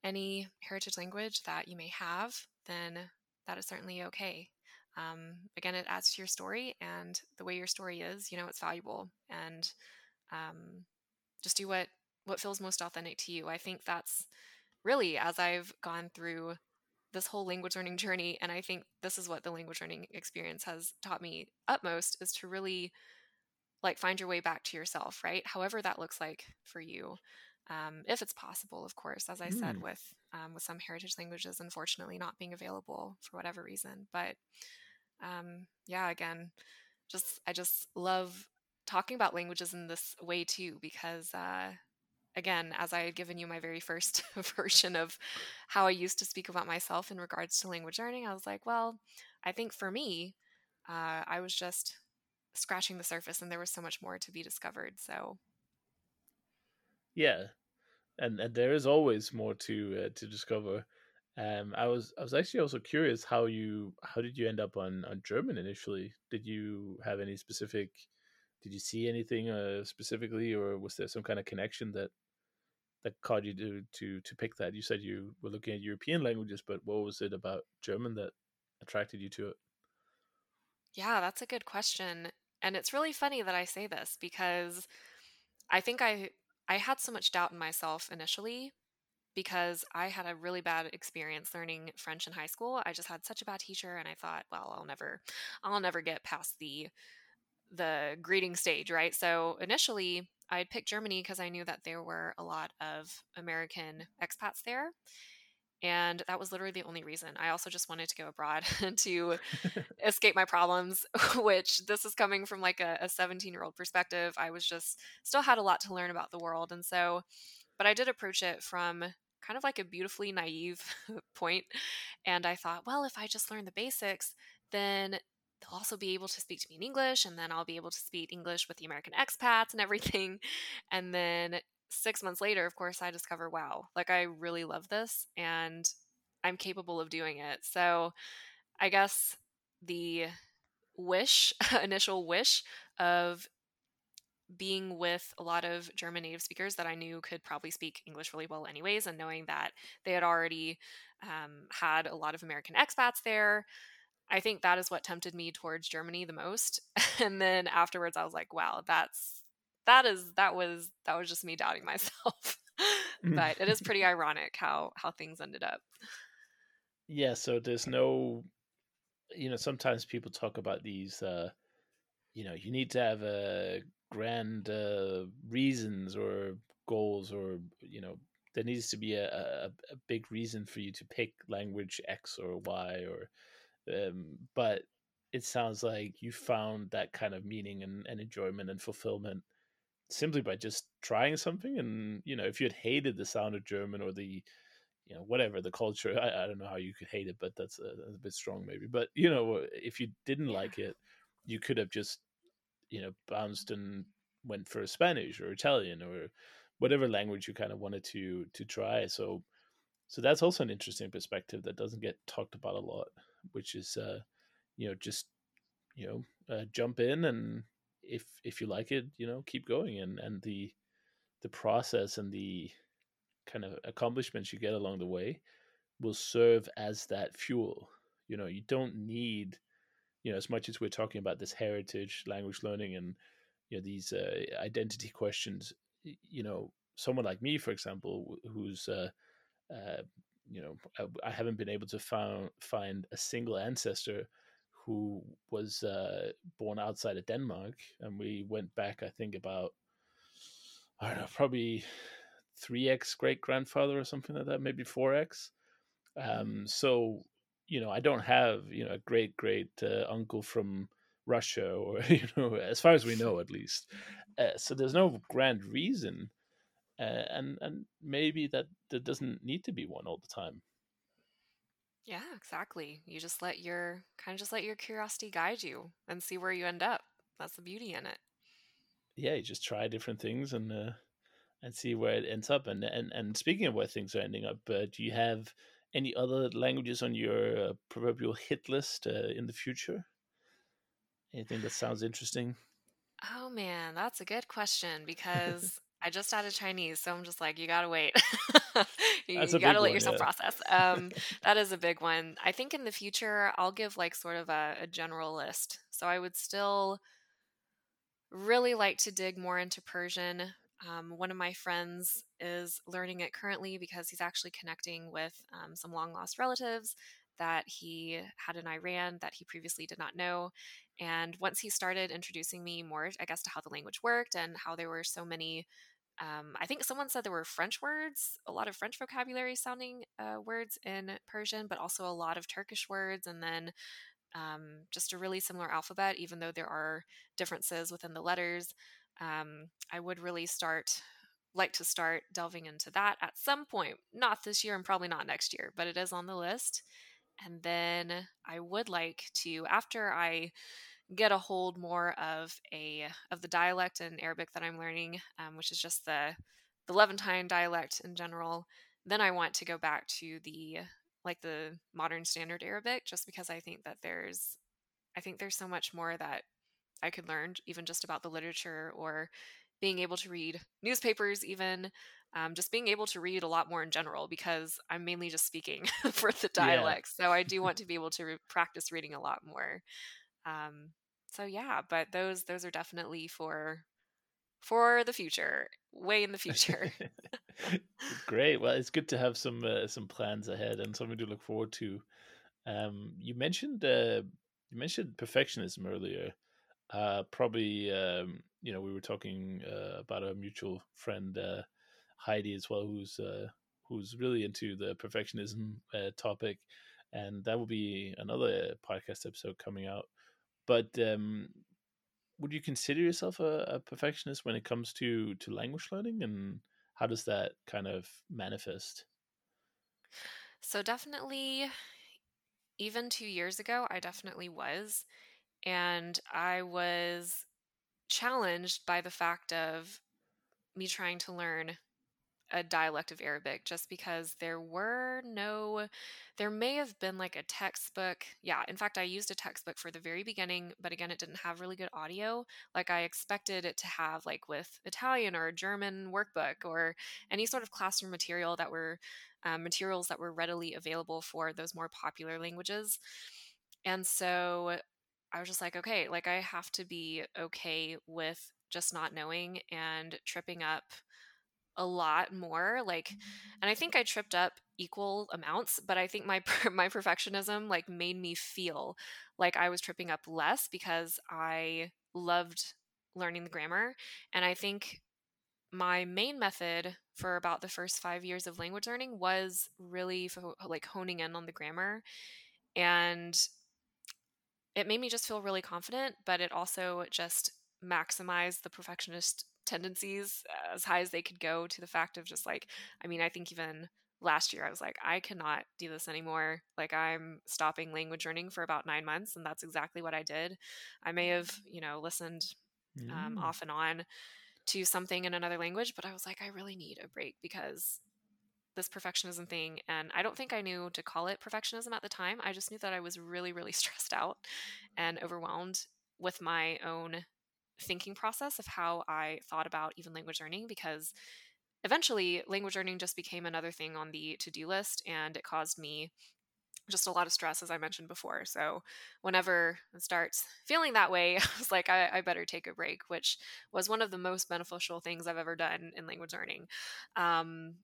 [SPEAKER 2] any heritage language that you may have, then that is certainly okay. Um, again, it adds to your story, and the way your story is, you know, it's valuable. And um, just do what what feels most authentic to you. I think that's really as I've gone through this whole language learning journey and I think this is what the language learning experience has taught me utmost is to really like find your way back to yourself, right? However that looks like for you. um, if it's possible, of course. As I
[SPEAKER 1] Mm.
[SPEAKER 2] said, with um, with some heritage languages, unfortunately, not being available for whatever reason. But um, yeah, again, just I just love talking about languages in this way too, because uh, again, as I had given you my very first version of how I used to speak about myself in regards to language learning, I was like, well, I think for me, uh, I was just scratching the surface and there was so much more to be discovered. So,
[SPEAKER 1] Yeah, and and there is always more to uh, to discover. Um, I was I was actually also curious how you how did you end up on on German initially? Did you have any specific? Did you see anything uh, specifically, or was there some kind of connection that that caused you to to to pick that? You said you were looking at European languages, but what was it about German that attracted you to it?
[SPEAKER 2] yeah, that's a good question. And it's really funny that I say this because I think I I had so much doubt in myself initially because I had a really bad experience learning French in high school. I just had such a bad teacher and I thought, well, I'll never I'll never get past the the greeting stage, right? So initially I picked Germany because I knew that there were a lot of American expats there. And that was literally the only reason. I also just wanted to go abroad to escape my problems, which this is coming from like a 17 year old perspective. I was just still had a lot to learn about the world. And so, but I did approach it from kind of like a beautifully naive point. And I thought, well, if I just learn the basics, then they'll also be able to speak to me in English. And then I'll be able to speak English with the American expats and everything. And then six months later, of course, I discover, wow, like I really love this and I'm capable of doing it. So I guess the wish, initial wish of being with a lot of German native speakers that I knew could probably speak English really well, anyways, and knowing that they had already um, had a lot of American expats there, I think that is what tempted me towards Germany the most. and then afterwards, I was like, wow, that's that is that was that was just me doubting myself. but it is pretty ironic how how things ended up.
[SPEAKER 1] Yeah, so there's no, you know, sometimes people talk about these, uh, you know, you need to have a grand uh, reasons or goals, or you know, there needs to be a, a, a big reason for you to pick language X or Y, or, um, but it sounds like you found that kind of meaning and, and enjoyment and fulfillment simply by just trying something. And you know, if you had hated the sound of German or the you know whatever the culture I, I don't know how you could hate it but that's a, that's a bit strong maybe but you know if you didn't like it you could have just you know bounced and went for spanish or italian or whatever language you kind of wanted to to try so so that's also an interesting perspective that doesn't get talked about a lot which is uh you know just you know uh, jump in and if if you like it you know keep going and and the the process and the kind of accomplishments you get along the way will serve as that fuel. You know, you don't need, you know, as much as we're talking about this heritage, language learning, and you know these uh, identity questions. You know, someone like me, for example, who's, uh, uh, you know, I, I haven't been able to found, find a single ancestor who was uh, born outside of Denmark, and we went back, I think, about I don't know, probably three x great grandfather or something like that, maybe four x. Um, so you know, I don't have you know a great great uh, uncle from Russia, or you know, as far as we know, at least. Uh, so there's no grand reason, uh, and and maybe that there doesn't need to be one all the time.
[SPEAKER 2] Yeah, exactly. You just let your kind of just let your curiosity guide you and see where you end up. That's the beauty in it.
[SPEAKER 1] Yeah, you just try different things and uh, and see where it ends up. And and and speaking of where things are ending up, uh, do you have any other languages on your uh, proverbial hit list uh, in the future? Anything that sounds interesting?
[SPEAKER 2] Oh man, that's a good question because I just added Chinese, so I'm just like, you gotta wait. you you gotta let
[SPEAKER 1] one,
[SPEAKER 2] yourself
[SPEAKER 1] yeah.
[SPEAKER 2] process. Um, that is a big one. I think in the future, I'll give like sort of a, a general list. So I would still really like to dig more into Persian. Um, one of my friends is learning it currently because he's actually connecting with um, some long lost relatives that he had in Iran that he previously did not know. And once he started introducing me more, I guess, to how the language worked and how there were so many um, I think someone said there were French words, a lot of French vocabulary sounding uh, words in Persian, but also a lot of Turkish words, and then um, just a really similar alphabet, even though there are differences within the letters. Um, I would really start like to start delving into that at some point. Not this year and probably not next year, but it is on the list. And then I would like to, after I get a hold more of a of the dialect in Arabic that I'm learning, um, which is just the the Levantine dialect in general. Then I want to go back to the like the modern standard Arabic, just because I think that there's I think there's so much more that I could learn, even just about the literature or being able to read newspapers, even um, just being able to read a lot more in general, because I'm mainly just speaking for the dialects. Yeah. so I do want to be able to re- practice reading a lot more. Um, so yeah, but those those are definitely for for the future, way in the future.
[SPEAKER 1] Great. Well, it's good to have some uh, some plans ahead and something to look forward to. Um, you mentioned uh, you mentioned perfectionism earlier. Uh, probably um, you know we were talking uh, about a mutual friend uh, Heidi as well, who's uh, who's really into the perfectionism uh, topic, and that will be another podcast episode coming out. But um, would you consider yourself a, a, perfectionist when it comes to to language learning, and how does that kind of manifest?
[SPEAKER 2] So definitely, even two years ago, I definitely was, and I was challenged by the fact of me trying to learn a dialect of Arabic just because there were no, there may have been like a textbook. Yeah, in fact, I used a textbook for the very beginning, but again, it didn't have really good audio like I expected it to have, like with Italian or German workbook or any sort of classroom material that were um, materials that were readily available for those more popular languages. And so I was just like, okay, like I have to be okay with just not knowing and tripping up a lot more like and i think i tripped up equal amounts but i think my my perfectionism like made me feel like i was tripping up less because i loved learning the grammar and i think my main method for about the first 5 years of language learning was really like honing in on the grammar and it made me just feel really confident but it also just maximized the perfectionist tendencies as high as they could go to the fact of just like i mean i think even last year i was like i cannot do this anymore. Like i'm stopping language learning for about nine months and that's exactly what i did. I may have you know listened um, mm. off and on to something in another language but i was like i really need a break because this perfectionism thing and i don't think i knew to call it perfectionism at the time. I just knew that i was really really stressed out and overwhelmed with my own thinking process of how I thought about even language learning because eventually language learning just became another thing on the to do list and it caused me just a lot of stress as i mentioned before. So whenever it starts feeling that way i was like I, I, better take a break which was one of the most beneficial things i've ever done in language learning. Um,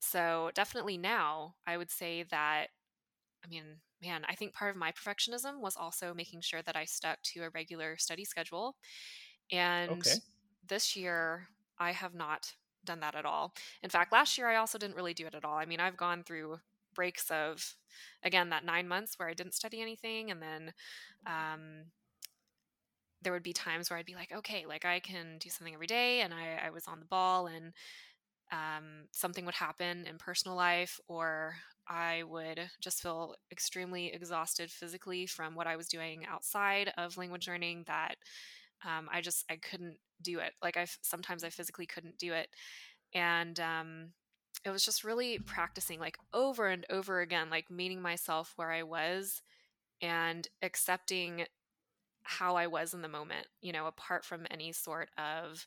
[SPEAKER 2] so definitely now i would say that i mean man i think part of my perfectionism was also making sure that i stuck to a regular study schedule and okay. this year, I have not done that at all. In fact, last year, I also didn't really do it at all. I mean, I've gone through breaks of, again, that nine months where I didn't study anything. And then um, there would be times where I'd be like, okay, like I can do something every day. And I, I was on the ball and um, something would happen in personal life, or I would just feel extremely exhausted physically from what I was doing outside of language learning that um, I just I couldn't do it. Like I sometimes I physically couldn't do it, and um, it was just really practicing like over and over again, like meeting myself where I was and accepting how I was in the moment. You know, apart from any sort of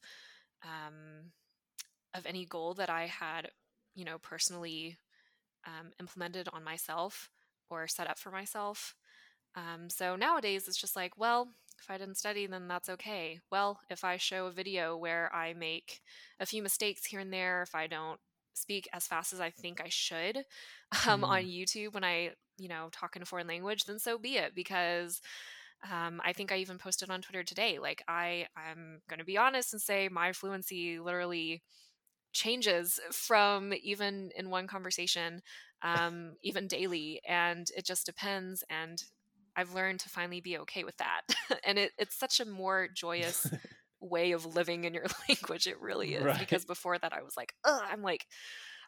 [SPEAKER 2] um, of any goal that I had, you know, personally um, implemented on myself or set up for myself. Um, so nowadays it's just like, well, if I didn't study, then that's okay. Well, if I show a video where I make a few mistakes here and there, if I don't speak as fast as I think I should um, mm. on YouTube when I, you know, talk in a foreign language, then so be it. Because um, I think I even posted on Twitter today. Like I, I'm going to be honest and say my fluency literally changes from even in one conversation, um, even daily, and it just depends. And I've learned to finally be okay with that, and it, it's such a more joyous way of living in your language. It really is
[SPEAKER 1] Right.
[SPEAKER 2] because before that I was like, Ugh, I'm like,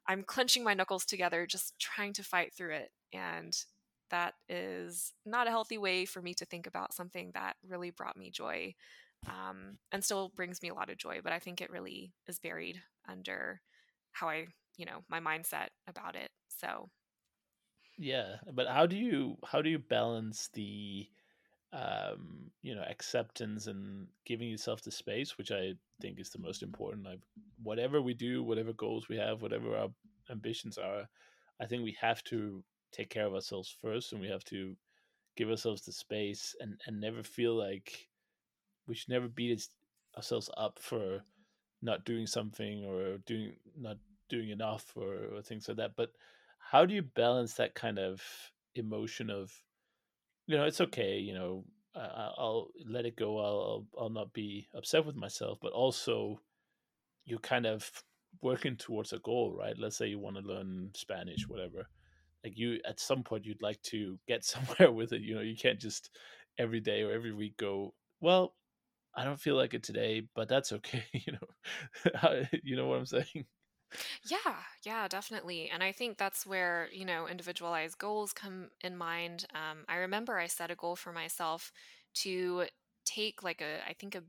[SPEAKER 2] I'm clenching my knuckles together, just trying to fight through it, and that is not a healthy way for me to think about something that really brought me joy um, and still brings me a lot of joy but i think it really is buried under how i you know my mindset about it so
[SPEAKER 1] Yeah, but how do you how do you balance the um you know acceptance and giving yourself the space which i think is the most important like whatever we do whatever goals we have whatever our ambitions are i think we have to take care of ourselves first and we have to give ourselves the space and and never feel like we should never beat ourselves up for not doing something or doing not doing enough or, or things like that but how do you balance that kind of emotion of you know it's okay you know I, I- i'll let it go I'll, I'll not be upset with myself but also you're kind of working towards a goal right? Let's say you want to learn spanish whatever. Like you at some point you'd like to get somewhere with it you know? You can't just every day or every week go well i don't feel like it today but that's okay you know? You know what i'm saying
[SPEAKER 2] yeah yeah definitely and i think that's where you know individualized goals come in mind um, i remember i set a goal for myself to take like a i think a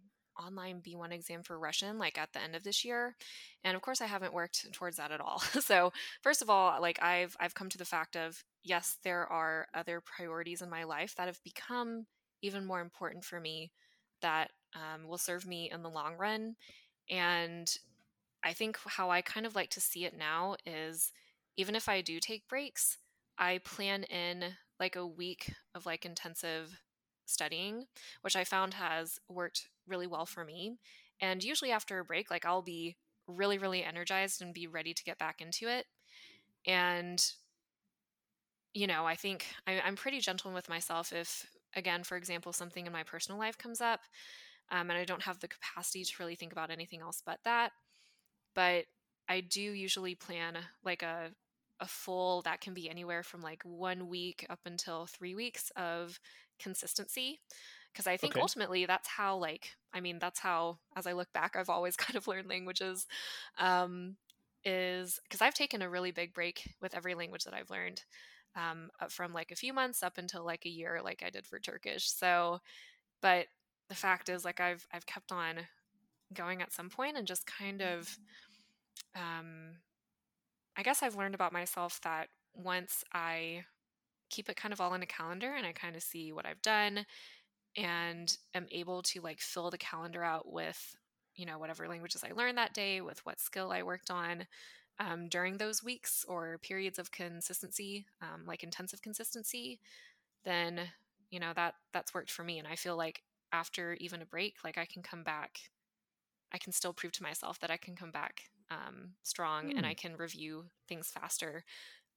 [SPEAKER 2] online b1 exam for russian like at the end of this year and of course i haven't worked towards that at all so first of all like i've i've come to the fact of yes there are other priorities in my life that have become even more important for me that um, will serve me in the long run and I think how I kind of like to see it now is even if I do take breaks, I plan in like a week of like intensive studying, which I found has worked really well for me. And usually after a break, like I'll be really, really energized and be ready to get back into it. And, you know, I think I, I'm pretty gentle with myself if, again, for example, something in my personal life comes up um, and I don't have the capacity to really think about anything else but that but I do usually plan like a a full that can be anywhere from like one week up until three weeks of consistency because i think
[SPEAKER 1] okay.
[SPEAKER 2] ultimately that's how like i mean that's how as i look back i've always kind of learned languages um, is because i've taken a really big break with every language that i've learned um, uh, from like a few months up until like a year like i did for turkish. So but the fact is like i've i've kept on going at some point and just kind of um, I guess I've learned about myself that once I keep it kind of all in a calendar and I kind of see what I've done and am able to like fill the calendar out with, you know, whatever languages I learned that day, with what skill I worked on um, during those weeks or periods of consistency, um, like intensive consistency, then you know that that's worked for me. And I feel like after even a break, like I can come back I can still prove to myself that I can come back um, strong and
[SPEAKER 1] Hmm.
[SPEAKER 2] I can review things faster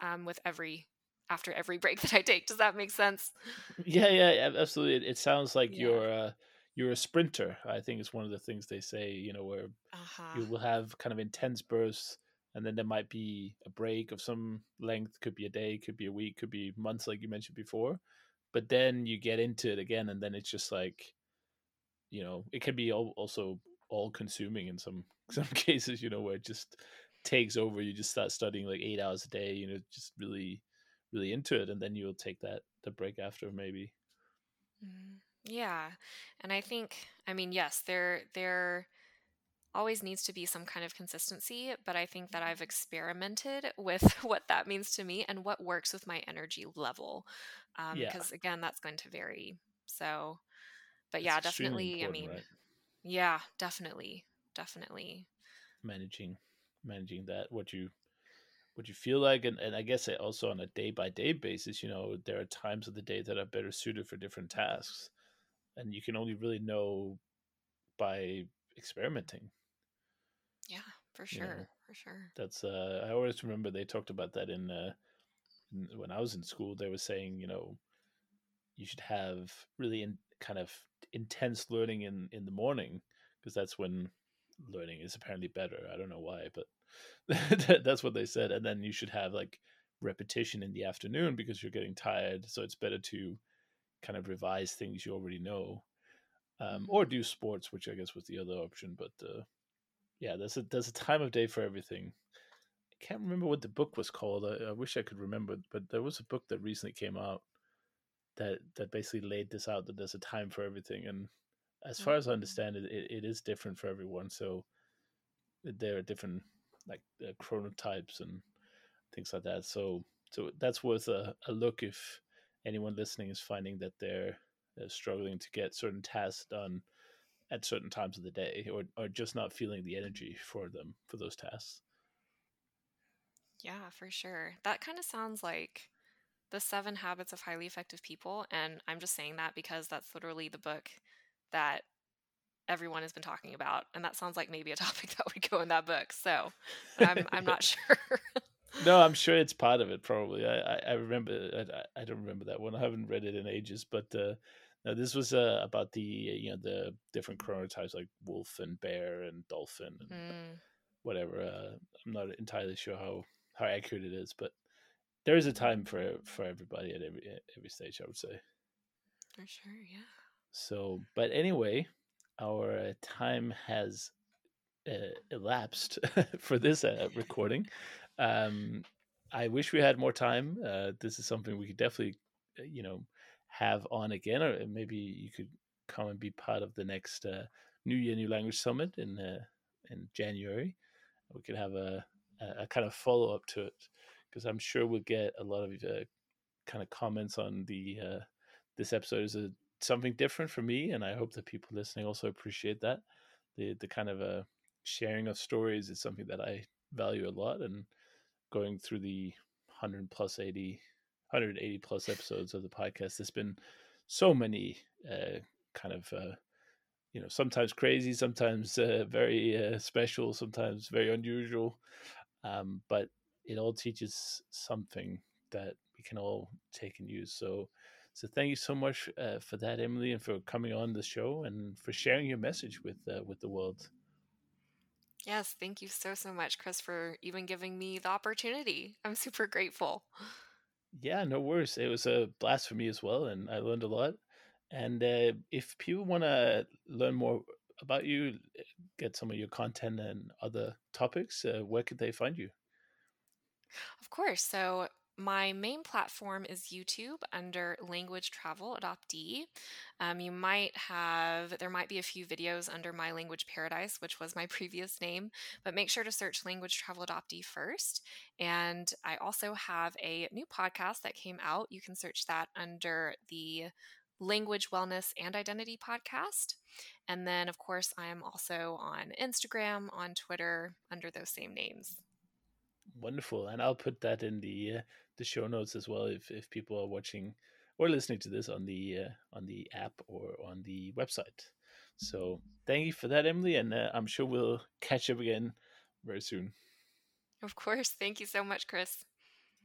[SPEAKER 2] um, with every after every break that I take. Does that make sense?
[SPEAKER 1] Yeah, yeah, yeah, absolutely. It, it sounds like
[SPEAKER 2] Yeah.
[SPEAKER 1] you're uh, you're a sprinter. I think it's one of the things they say. You know, where
[SPEAKER 2] Uh huh.
[SPEAKER 1] you will have kind of intense bursts, and then there might be a break of some length. Could be a day, could be a week, could be months, like you mentioned before. But then you get into it again, and then it's just like, you know, it can be also all consuming in some some cases. You know, where it just takes over. You just start studying like eight hours a day. You know, just really, really into it, and then you'll take that the break after maybe.
[SPEAKER 2] Mhm. Yeah, and I think I mean yes, there there always needs to be some kind of consistency, but I think that I've experimented with what that means to me and what works with my energy level. Um,
[SPEAKER 1] Yeah,
[SPEAKER 2] because again, that's going to vary. So, but yeah, definitely. I mean,
[SPEAKER 1] right?
[SPEAKER 2] yeah, definitely, definitely.
[SPEAKER 1] Managing managing that what you what you feel like and, and I guess also on a day by day basis, you know, there are times of the day that are better suited for different tasks. And you can only really know by experimenting,
[SPEAKER 2] Yeah, for
[SPEAKER 1] you know.
[SPEAKER 2] sure, for sure.
[SPEAKER 1] That's uh I always remember they talked about that in uh in, when I was in school, they were saying, you know, you should have really in, kind of intense learning in in the morning because that's when learning is apparently better. I don't know why, but That's what they said. And then you should have like repetition in the afternoon because you're getting tired. So it's better to kind of revise things you already know, um, or do sports, which I guess was the other option. But uh, yeah, there's a there's a time of day for everything. I can't remember what the book was called. I, I wish I could remember, but there was a book that recently came out that that basically laid this out that there's a time for everything and as far as i understand it it, it is different for everyone so there are different like uh, chronotypes and things like that so so that's worth a, a look if anyone listening is finding that they're uh, struggling to get certain tasks done at certain times of the day or, or just not feeling the energy for them for those tasks.
[SPEAKER 2] Yeah for sure that kind of sounds like the seven habits of highly effective people and i'm just saying that because that's literally the book that everyone has been talking about and that sounds like maybe a topic that would go in that book so i'm, I'm not sure.
[SPEAKER 1] No i'm sure it's part of it probably. I, I remember I, I, don't remember that one. I haven't read it in ages but uh, no, this was uh, about the you know the different chronotypes like wolf and bear and dolphin and mm. whatever uh, i'm not entirely sure how how accurate it is but there is a time for for everybody at every every stage i would say.
[SPEAKER 2] For sure yeah
[SPEAKER 1] so but anyway our time has uh, elapsed for this uh, recording. Um i wish we had more time. Uh this is something we could definitely uh, you know have on again or maybe you could come and be part of the next uh, new year new language summit in uh, in january. We could have a, a, a kind of follow up to it because I'm sure we'll get a lot of uh, kind of comments on the uh, this episode. Is a, something different for me, and I hope that people listening also appreciate that. The the kind of a uh, sharing of stories is something that I value a lot, and going through the 100 plus 80 180 plus episodes of the podcast there's been so many uh, kind of uh, you know sometimes crazy sometimes uh, very uh, special sometimes very unusual um, but it all teaches something that we can all take and use. So, so thank you so much uh, for that, Emily, and for coming on the show and for sharing your message with uh, with the world.
[SPEAKER 2] Yes, thank you so so much, Chris, for even giving me the opportunity. I'm super grateful.
[SPEAKER 1] Yeah, no worries. It was a blast for me as well, and I learned a lot. And uh, if people want to learn more about you, get some of your content and other topics, uh, where could they find you?
[SPEAKER 2] Of course. So my main platform is YouTube under Language Travel Adoptee. Um, you might have, there might be a few videos under My Language Paradise, which was my previous name, but make sure to search Language Travel Adoptee first. And I also have a new podcast that came out. You can search that under the Language Wellness and Identity podcast. And then, of course, I am also on Instagram, on Twitter, under those same names.
[SPEAKER 1] Wonderful, and I'll put that in the uh, the show notes as well if if people are watching or listening to this on the uh, on the app or on the website. So thank you for that, Emily, and uh, I'm sure we'll catch up again very soon.
[SPEAKER 2] Of course. Thank you so much, Chris.